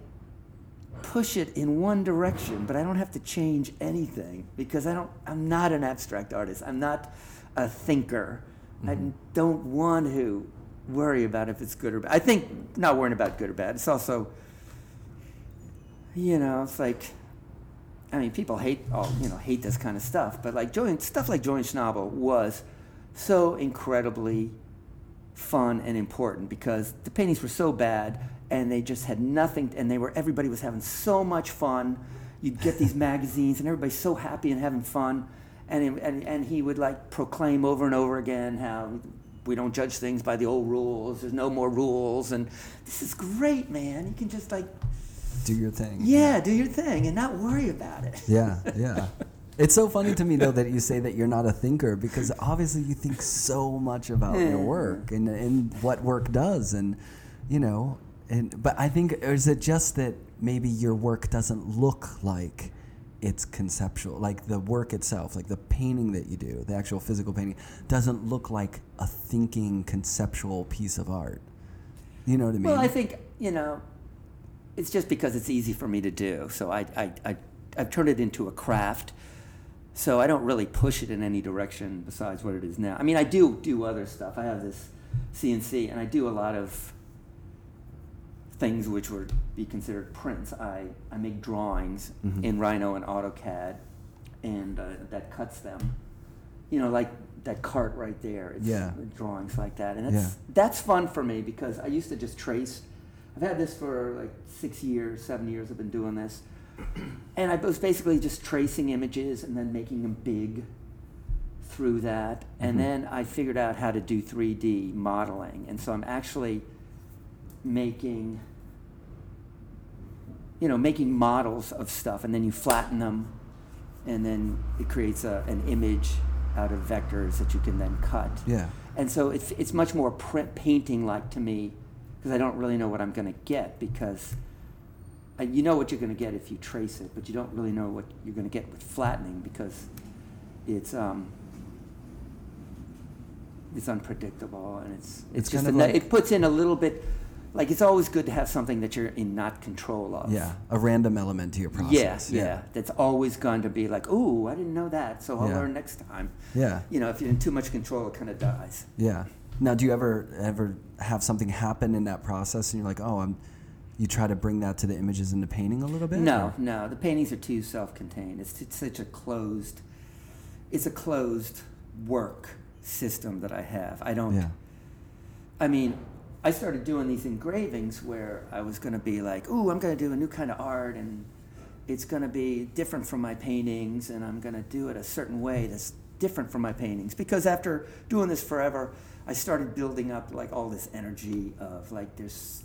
push it in one direction, but I don't have to change anything because I don't. I'm not an abstract artist. I'm not a thinker. I mm-hmm. don't want to worry about if it's good or bad. I think not worrying about good or bad. It's also, you know, it's like. I mean, people hate all you know hate this kind of stuff, but like Julian stuff like Julian Schnabel was so incredibly fun and important because the paintings were so bad and they just had nothing and they were everybody was having so much fun. You'd get these magazines and everybody's so happy and having fun. And, and, and he would like proclaim over and over again how we don't judge things by the old rules. There's no more rules. And this is great man. You can just like Do your thing. yeah do your thing and not worry about it. Yeah, yeah. It's so funny to me though that you say that you're not a thinker because obviously you think so much about your hmm. work and, and what work does and you know and but I think or is it just that maybe your work doesn't look like it's conceptual like the work itself like the painting that you do the actual physical painting doesn't look like a thinking conceptual piece of art you know what I mean Well, I think you know, it's just because it's easy for me to do. So I, I, I I've turned it into a craft. So I don't really push it in any direction besides what it is now. I mean, I do do other stuff. I have this CNC, and I do a lot of things which would be considered prints. I, I make drawings in Rhino and AutoCAD, and uh, that cuts them. You know, like that cart right there. It's Yeah. drawings like that, and that's Yeah. that's fun for me because I used to just trace. I've had this for like six years, seven years. I've been doing this, and I was basically just tracing images and then making them big through that, and mm-hmm. then I figured out how to do 3D modeling, and so I'm actually making you know making models of stuff and then you flatten them and then it creates a, an image out of vectors that you can then cut. Yeah. And so it's, it's much more print painting like to me because I don't really know what I'm going to get because you know what you're going to get if you trace it, but you don't really know what you're going to get with flattening because it's um, it's unpredictable and it's It's it's, just a, like- it puts in a little bit like it's always good to have something that you're in not control of. yeah a random element to your Yeah, process yeah, That's always going to be like, ooh, I didn't know that, so I'll Yeah. learn next time. yeah You know, if you're in too much control, it kind of dies. Yeah. Now, do you ever ever have something happen in that process, and you're like, oh, I'm. You try to bring that to the images in the painting a little bit. No, or- no, the paintings are too self-contained. It's, it's such a closed, it's a closed work system that I have. I don't. Yeah. I mean, I started doing these engravings where I was going to be like, ooh, I'm going to do a new kind of art, and it's going to be different from my paintings, and I'm going to do it a certain way that's different from my paintings. Because after doing this forever, I started building up like all this energy of like there's.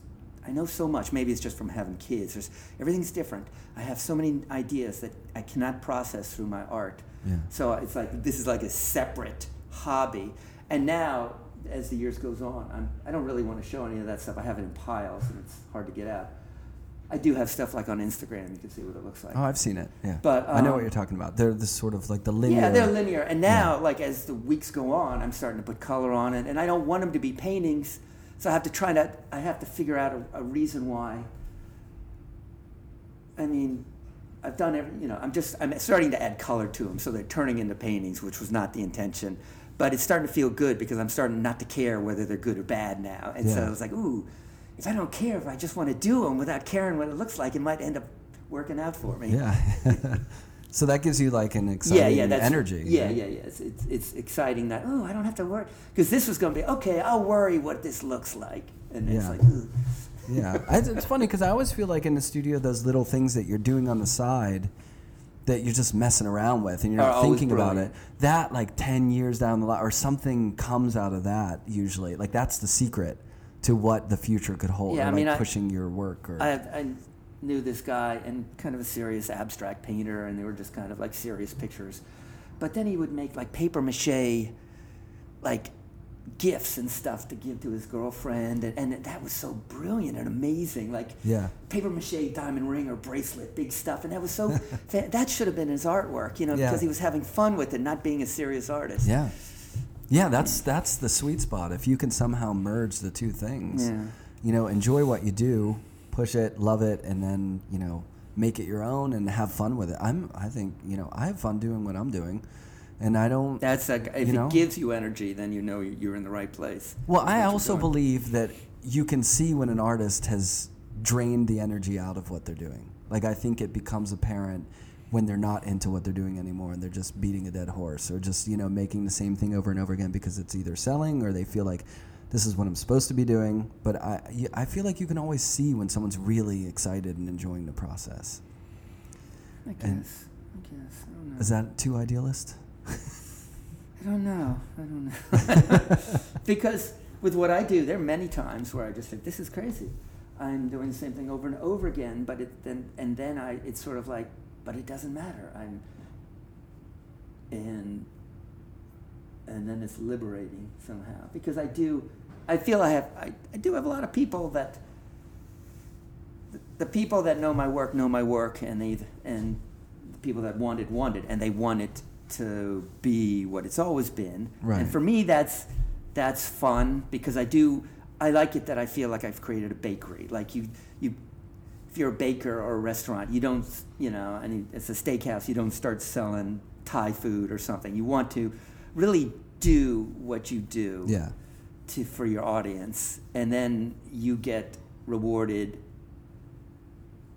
I know so much. Maybe it's just from having kids. There's everything's different. I have so many ideas that I cannot process through my art. Yeah. So it's like this is like a separate hobby. And now, as the years goes on, I'm, I don't really want to show any of that stuff. I have it in piles, and it's hard to get out. I do have stuff like on Instagram. You can see what it looks like. Oh, I've seen it. Yeah. But, I know what um, you're talking about. They're this sort of like the linear. Yeah, they're linear. And now, like as the weeks go on, I'm starting to put color on it, and I don't want them to be paintings, so I have to try to. I have to figure out a, a reason why. I mean, I've done every. You know, I'm just. I'm starting to add color to them, so they're turning into paintings, which was not the intention. But it's starting to feel good because I'm starting not to care whether they're good or bad now, and so Yeah. it's like, ooh, if I don't care, if I just want to do them without caring what it looks like, it might end up working out for me. Yeah. So that gives you like an exciting yeah, yeah, that's energy. Yeah, right? yeah, yeah. It's, it's, it's exciting that oh, I don't have to worry because this was going to be okay. I'll worry what this looks like, and it's Yeah. like Ugh. Yeah, I- it's funny because I always feel like in the studio, those little things that you're doing on the side that you're just messing around with and you're not thinking about it. That like ten years down the line, or something comes out of that. Usually, like that's the secret to what the future could hold. Yeah, I mean, like I- pushing your work. Or I, I knew this guy and kind of a serious abstract painter, and they were just kind of like serious pictures. But then he would make like paper mache, like gifts and stuff to give to his girlfriend, and, and that was so brilliant and amazing. Like Yeah. paper mache diamond ring or bracelet, big stuff, and that was so. fa- that should have been his artwork, you know, Yeah. because he was having fun with it, not being a serious artist. yeah, yeah, that's that's the sweet spot. If you can somehow merge the two things, Yeah. you know, enjoy what you do, push it, love it, and then you know make it your own and have fun with it. I'm I think you know I have fun doing what I'm doing, and I don't. That's like if You know? it gives you energy, then you know you're in the right place. Well, I also believe that you can see when an artist has drained the energy out of what they're doing. Like I think it becomes apparent when they're not into what they're doing anymore and they're just beating a dead horse or just, you know, making the same thing over and over again because it's either selling or they feel like this is what I'm supposed to be doing. But I, I feel like you can always see when someone's really excited and enjoying the process. I and- guess. I guess. I don't know. Is that too idealist? I don't know. I don't know. because with what I do, there are many times where I just think this is crazy. I'm doing the same thing over and over again, but it then and then I it's sort of like, but it doesn't matter. I'm and and then it's liberating somehow because I do I feel I have I, I do have a lot of people that the, the people that know my work know my work and they and the people that want it want it and they want it to be what it's always been Right. and for me that's that's fun because I do I like it that I feel like I've created a bakery like you you if you're a baker or a restaurant you don't you know and it's a steakhouse you don't start selling Thai food or something you want to really do what you do Yeah. To for your audience, and then you get rewarded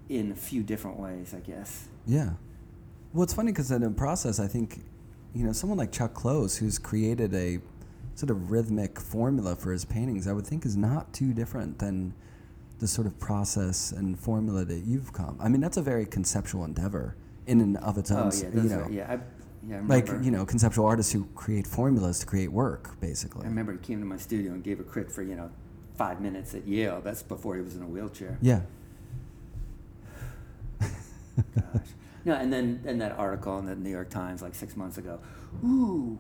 in a few different ways, I guess. Yeah. Well, it's funny because in the process, I think, you know, someone like Chuck Close, who's created a sort of rhythmic formula for his paintings, I would think is not too different than the sort of process and formula that you've come. I mean, that's a very conceptual endeavor in and of its oh, own. Oh yeah, you know, yeah, I, yeah, I like you know, conceptual artists who create formulas to create work, basically. I remember he came to my studio and gave a crit for you know five minutes at Yale. That's before he was in a wheelchair. Yeah. Gosh. No, and then and that article in the New York Times like six months ago. Ooh,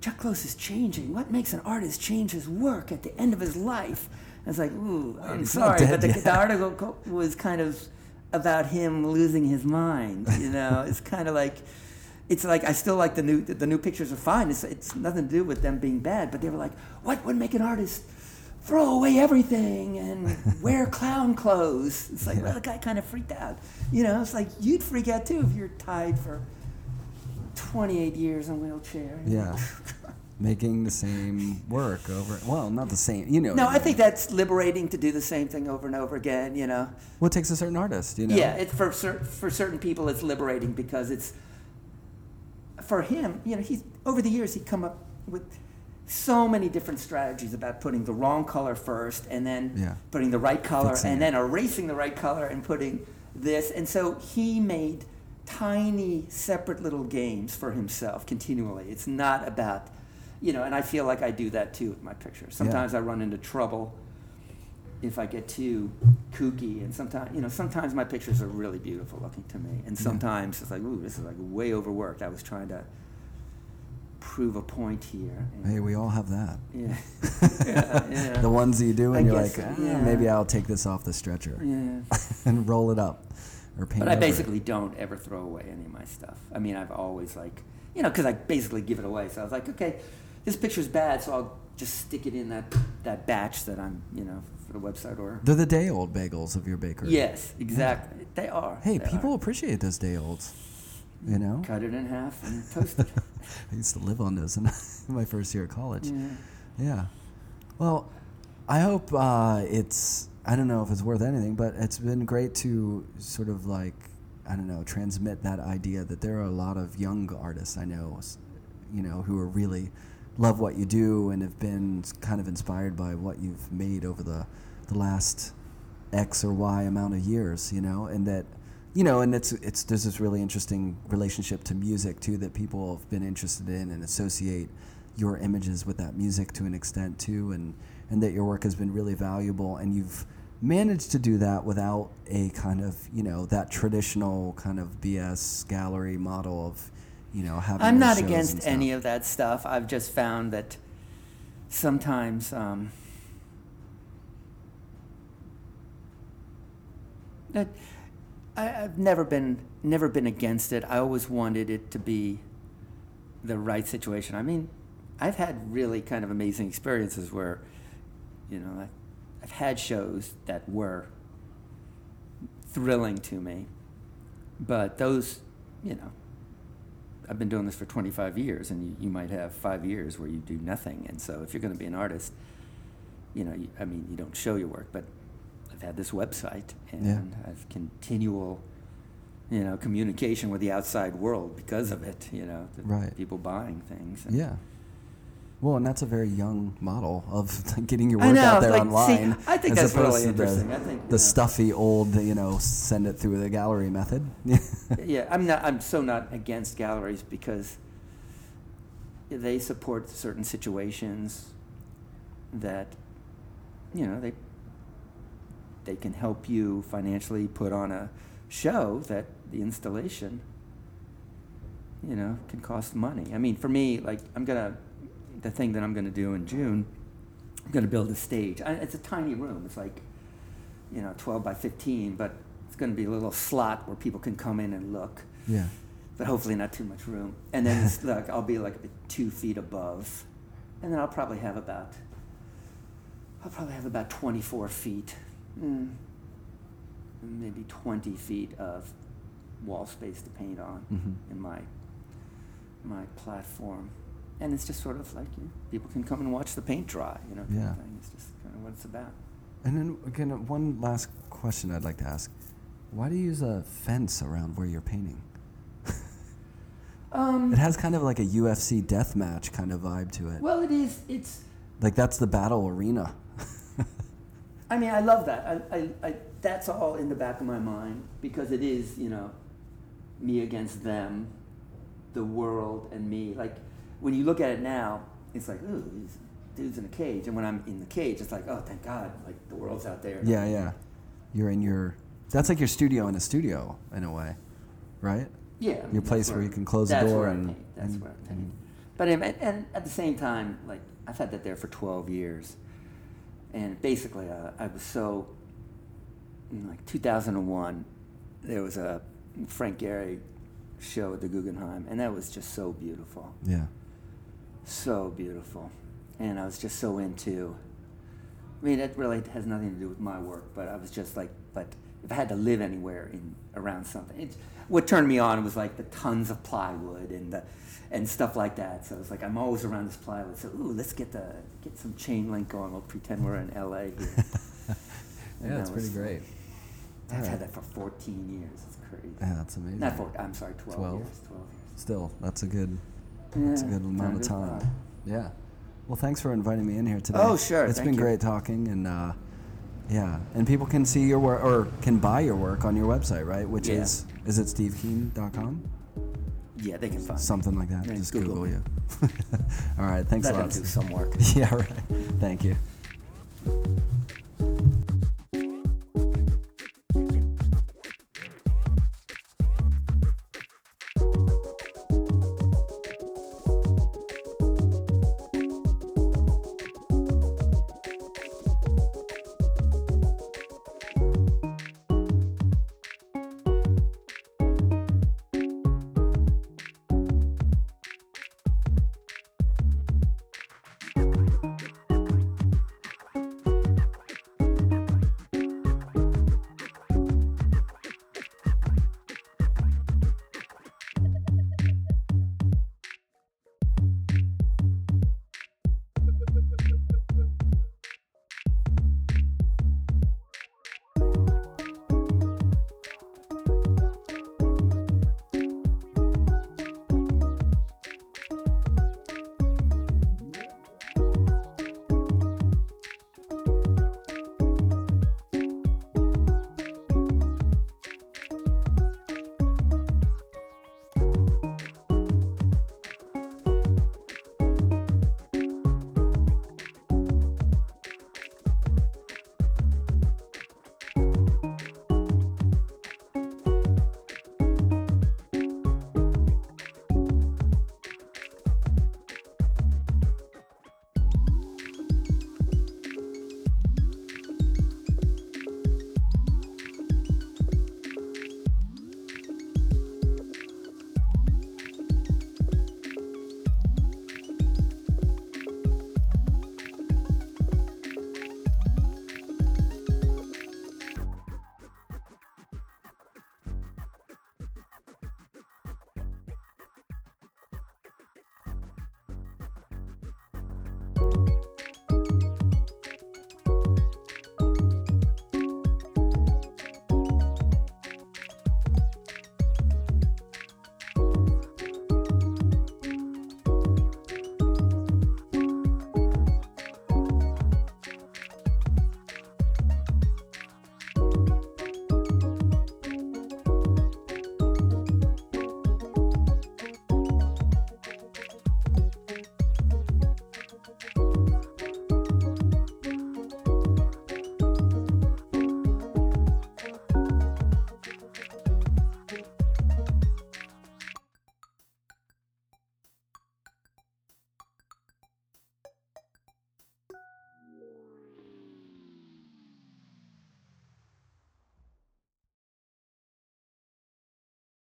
Chuck Close is changing. What makes an artist change his work at the end of his life? I was like, ooh, I'm he's sorry, but the, the article was kind of about him losing his mind. You know, it's kind of like. It's like I still like the new the new pictures are fine. It's it's nothing to do with them being bad, but they were like, what would make an artist throw away everything and wear clown clothes? It's like, well, the guy kind of freaked out. You know, it's like you'd freak out too if you're tied for 28 years in a wheelchair. Yeah. Making the same work over. Well, not the same. You know. No, I think that's liberating to do the same thing over and over again. You know. What takes a certain artist? You know. Yeah, it's for cer- for certain people it's liberating because it's for him. You know, he's over the years he'd come up with so many different strategies about putting the wrong color first and then Yeah. putting the right color Fixing and it. then erasing the right color and putting this. And so he made tiny separate little games for himself continually. It's not about you know, and I feel like I do that too with my pictures. Sometimes I run into trouble if I get too kooky, and sometimes you know, sometimes my pictures are really beautiful looking to me, and sometimes it's like, ooh, this is like way overworked. I was trying to prove a point here. and- Hey, we all have that. yeah, yeah, yeah. The ones that you do, I and you're guess like, "Ah, yeah. maybe I'll take this off the stretcher yeah. and roll it up, or paint. It. But I over it. basically don't ever throw away any of my stuff. I mean, I've always like, you know, because I basically give it away. So I was like, okay, this picture's bad, so I'll just stick it in that that batch that I'm, you know, for the website or. They're the day old bagels of your bakery. Yes, exactly. They are. Hey, They people are. appreciate those day olds. You know, cut it in half and toast it. I used to live on those in my first year of college. yeah. Yeah. Well, I hope uh, it's. I don't know if it's worth anything, but it's been great to sort of like I don't know, transmit that idea that there are a lot of young artists I know, you know, who are really love what you do and have been kind of inspired by what you've made over the the last X or Y amount of years, you know, and that you know, and it's it's there's this really interesting relationship to music too that people have been interested in and associate your images with that music to an extent too, and and that your work has been really valuable, and you've managed to do that without a kind of you know that traditional kind of BS gallery model of you know having. I'm not against any of that stuff. I've just found that sometimes um, that I, I've never been never been against it. I always wanted it to be the right situation. I mean, I've had really kind of amazing experiences where, you know, I, I've had shows that were thrilling to me, but those, you know, I've been doing this for 25 years, and you, you might have five years where you do nothing. And so, if you're going to be an artist, you know, you, I mean, you don't show your work, but I've had this website, and Yeah. I've continual, you know, communication with the outside world because of it. You know, Right. people buying things. and- Yeah. Well, and that's a very young model of getting your work know, out there like, see, online. I think as that's really interesting. The, I think, the know- stuffy old, you know, send it through the gallery method. yeah, I'm not. I'm so not against galleries because they support certain situations that you know they they can help you financially put on a show that the installation you know can cost money. I mean, for me, like I'm gonna the thing that I'm gonna do in June. I'm gonna build a stage. I, it's a tiny room. It's like you know 12 by 15, but it's gonna be a little slot where people can come in and look yeah. but hopefully not too much room. And then it's like I'll be like two feet above, and then I'll probably have about I'll probably have about 24 feet, mm, maybe 20 feet of wall space to paint on Mhm. in my my platform. And it's just sort of like you know, people can come and watch the paint dry, you know. kind of thing. It's just kind of what it's about. And then again, uh, one last question I'd like to ask: Why do you use a fence around where you're painting? Um, It has kind of like a UFC death match kind of vibe to it. well, it is. It's like that's the battle arena. I mean, I love that. I, I, I, that's all in the back of my mind because it is, you know, me against them, the world and me. Like, when you look at it now, it's like, ooh, these dudes in a cage. And when I'm in the cage, it's like, oh, thank God, like the world's out there. yeah, yeah. You're in your. That's like your studio in a studio in a way, right? Yeah. I mean, Your place where you can close the door and- paint. That's and- where I paint. and- But and, and at the same time, like I've had that there for 12 years, and basically, uh, I was so. In like 2001, there was a Frank Gehry show at the Guggenheim, and that was just so beautiful, Yeah. So beautiful, and I was just so into. I mean, it really has nothing to do with my work, but I was just like, but if I had to live anywhere in around something, it's, what turned me on was like the tons of plywood and the and stuff like that. So it's like I'm always around this plywood. So ooh, let's get the get some chain link going. We'll pretend we're in L.A. here. Yeah, that pretty great. I've Alright. had that for 14 years. It's crazy. Yeah, that's amazing. Not 14. I'm sorry, 12, 12? years. 12 years. Still, that's a good. That's a good amount of time. Yeah. Well, thanks for inviting me in here today. Oh, sure, It's thank been you. great talking, and uh, yeah, and people can see your work or can buy your work on your website, right? Which Yeah. is is it stevekeene.com? Yeah, they can find. me. Something like that. Yeah, Just Google Google, you. All right. Thanks Let a lot. do some work. yeah. Right. Thank you.